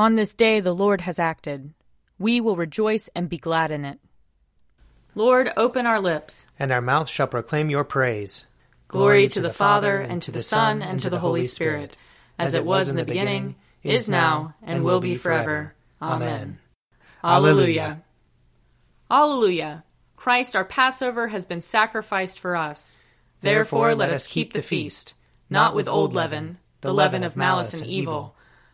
On this day the Lord has acted. We will rejoice and be glad in it. Lord, open our lips, and our mouth shall proclaim your praise. Glory to the Father, and to the Son, and to the Holy Spirit, as it was in the beginning, is now, and will be forever. Amen. Alleluia. Alleluia. Christ our Passover has been sacrificed for us. Therefore let us keep the feast, not with old leaven, the leaven of malice and evil,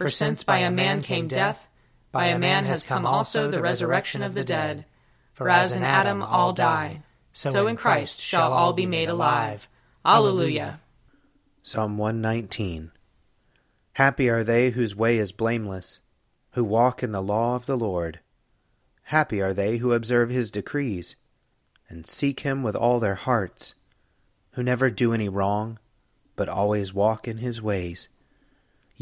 For since by a man came death, by a man has come also the resurrection of the dead. For as in Adam all die, so in Christ shall all be made alive. Alleluia. Psalm 119 Happy are they whose way is blameless, who walk in the law of the Lord. Happy are they who observe his decrees, and seek him with all their hearts, who never do any wrong, but always walk in his ways.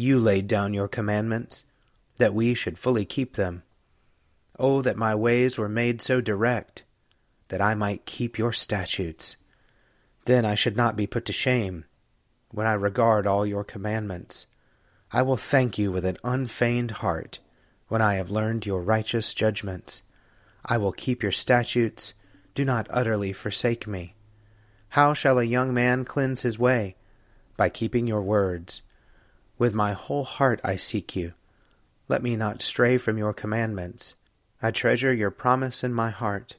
You laid down your commandments that we should fully keep them. Oh, that my ways were made so direct, that I might keep your statutes. Then I should not be put to shame when I regard all your commandments. I will thank you with an unfeigned heart when I have learned your righteous judgments. I will keep your statutes. Do not utterly forsake me. How shall a young man cleanse his way? By keeping your words. With my whole heart I seek you. Let me not stray from your commandments. I treasure your promise in my heart,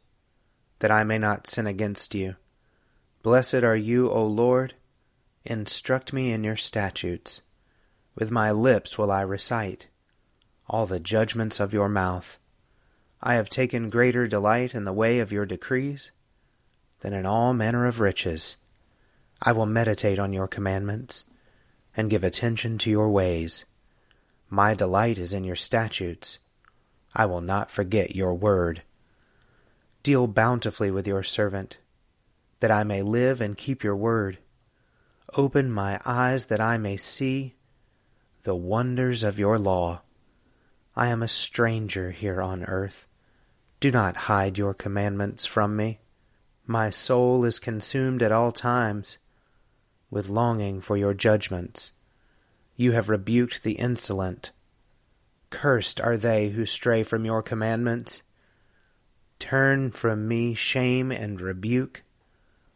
that I may not sin against you. Blessed are you, O Lord. Instruct me in your statutes. With my lips will I recite all the judgments of your mouth. I have taken greater delight in the way of your decrees than in all manner of riches. I will meditate on your commandments and give attention to your ways. My delight is in your statutes. I will not forget your word. Deal bountifully with your servant, that I may live and keep your word. Open my eyes that I may see the wonders of your law. I am a stranger here on earth. Do not hide your commandments from me. My soul is consumed at all times with longing for your judgments. You have rebuked the insolent. Cursed are they who stray from your commandments. Turn from me shame and rebuke,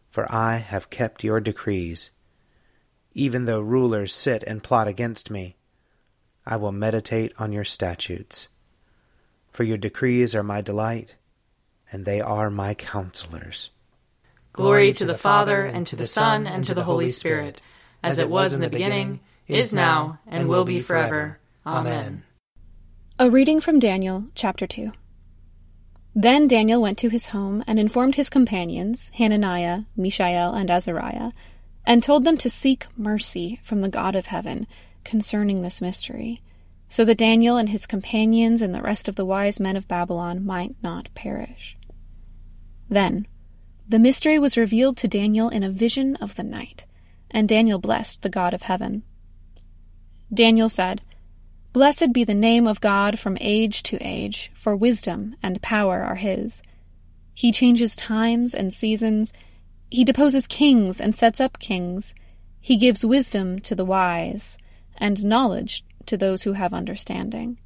for I have kept your decrees. Even though rulers sit and plot against me, I will meditate on your statutes. For your decrees are my delight, and they are my counselors. Glory to the Father, and to the Son, and to the Holy Spirit, as it was in the beginning is now, and will be forever. Amen. A reading from Daniel, chapter 2. Then Daniel went to his home and informed his companions, Hananiah, Mishael, and Azariah, and told them to seek mercy from the God of heaven concerning this mystery, so that Daniel and his companions and the rest of the wise men of Babylon might not perish. Then the mystery was revealed to Daniel in a vision of the night, and Daniel blessed the God of heaven. Daniel said, Blessed be the name of God from age to age, for wisdom and power are his. He changes times and seasons. He deposes kings and sets up kings. He gives wisdom to the wise, and knowledge to those who have understanding.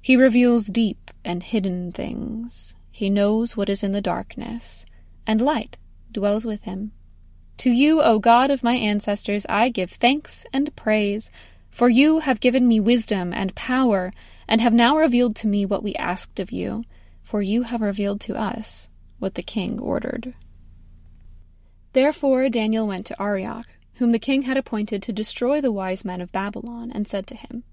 He reveals deep and hidden things. He knows what is in the darkness, and light dwells with him. To you, O God of my ancestors, I give thanks and praise for you have given me wisdom and power, and have now revealed to me what we asked of you, for you have revealed to us what the king ordered. Therefore Daniel went to Arioch, whom the king had appointed to destroy the wise men of Babylon, and said to him,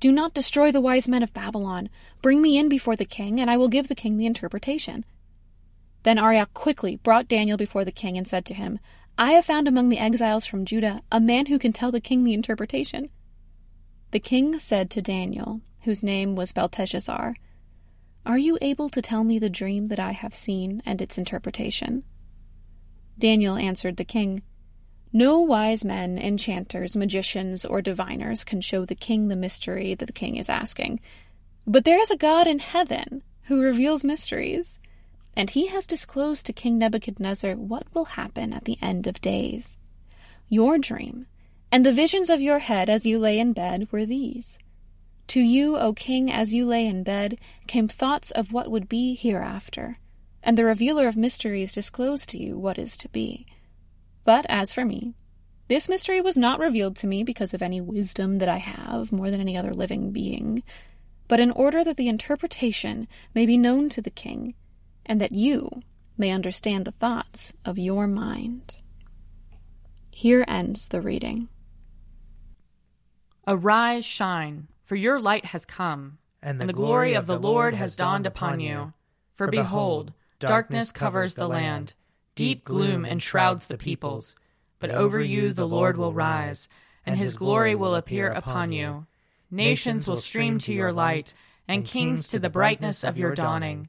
Do not destroy the wise men of Babylon. Bring me in before the king, and I will give the king the interpretation. Then Arioch quickly brought Daniel before the king and said to him, I have found among the exiles from Judah a man who can tell the king the interpretation. The king said to Daniel, whose name was Belteshazzar, Are you able to tell me the dream that I have seen and its interpretation? Daniel answered the king, No wise men, enchanters, magicians, or diviners can show the king the mystery that the king is asking. But there is a God in heaven who reveals mysteries, and he has disclosed to King Nebuchadnezzar what will happen at the end of days. Your dream and the visions of your head as you lay in bed were these. To you, O king, as you lay in bed, came thoughts of what would be hereafter, and the revealer of mysteries disclosed to you what is to be. But as for me, this mystery was not revealed to me because of any wisdom that I have more than any other living being, but in order that the interpretation may be known to the king, and that you may understand the thoughts of your mind. Here ends the reading. Arise, shine, for your light has come, and the, and the glory, glory of the Lord has dawned upon you. For behold, darkness covers the land, deep gloom enshrouds the peoples. But over you the Lord will rise, and his glory will appear upon you. Nations will stream to your light, and kings to the brightness of your dawning.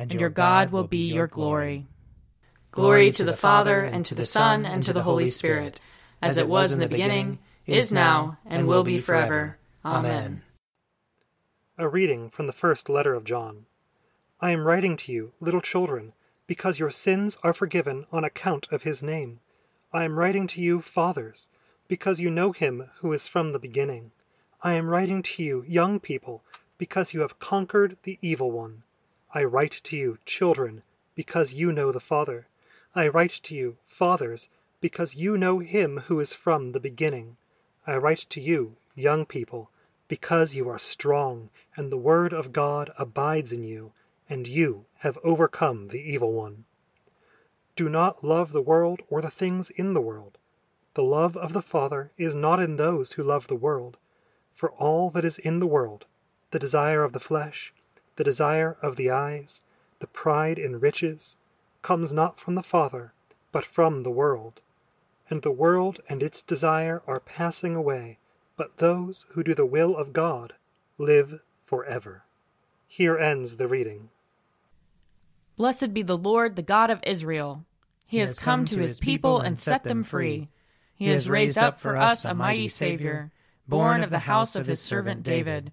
and your God will be your glory. Glory to the Father, and to the Son, and to the Holy Spirit, as it was in the beginning is now, and will be forever. Amen. A reading from the first letter of John. I am writing to you, little children, because your sins are forgiven on account of his name. I am writing to you, fathers, because you know him who is from the beginning. I am writing to you, young people, because you have conquered the evil one. I write to you, children, because you know the Father. I write to you, fathers, because you know him who is from the beginning. I write to you, young people, because you are strong, and the word of God abides in you, and you have overcome the evil one. Do not love the world or the things in the world. The love of the Father is not in those who love the world. For all that is in the world, the desire of the flesh, the desire of the eyes, the pride in riches, comes not from the Father, but from the world and the world and its desire are passing away, but those who do the will of God live forever. Here ends the reading. Blessed be the Lord, the God of Israel. He, he has come, come to his people and set them free. He has raised up for us a mighty Savior, born of the house of his servant David.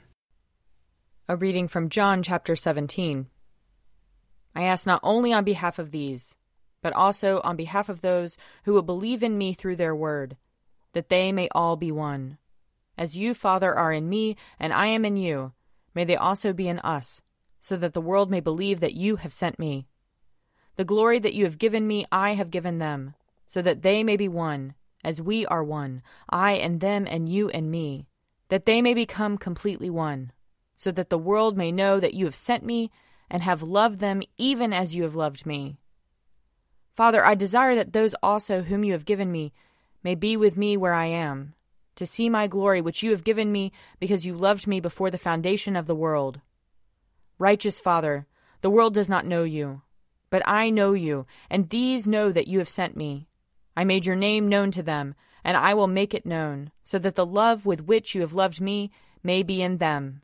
A reading from John chapter 17. I ask not only on behalf of these, but also on behalf of those who will believe in me through their word, that they may all be one. As you, Father, are in me, and I am in you, may they also be in us, so that the world may believe that you have sent me. The glory that you have given me, I have given them, so that they may be one, as we are one, I and them, and you and me, that they may become completely one, so that the world may know that you have sent me and have loved them even as you have loved me. Father, I desire that those also whom you have given me may be with me where I am, to see my glory which you have given me because you loved me before the foundation of the world. Righteous Father, the world does not know you, But I know you, and these know that you have sent me. I made your name known to them, and I will make it known, so that the love with which you have loved me may be in them,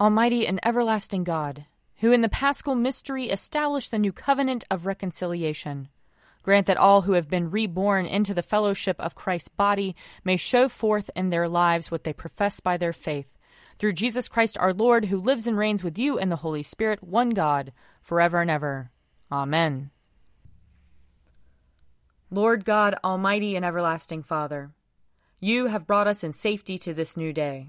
Almighty and everlasting God, who in the paschal mystery established the new covenant of reconciliation, grant that all who have been reborn into the fellowship of Christ's body may show forth in their lives what they profess by their faith. Through Jesus Christ our Lord, who lives and reigns with you in the Holy Spirit, one God, forever and ever. Amen. Lord God, Almighty and everlasting Father, you have brought us in safety to this new day.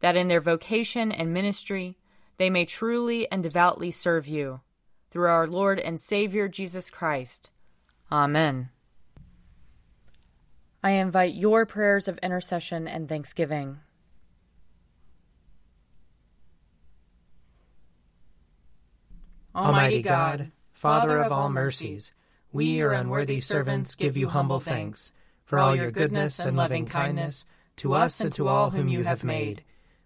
that in their vocation and ministry they may truly and devoutly serve you. Through our Lord and Savior Jesus Christ. Amen. I invite your prayers of intercession and thanksgiving. Almighty God, Father of all mercies, we, your unworthy servants, give you humble thanks for all your goodness and loving kindness to us and to all whom you have made.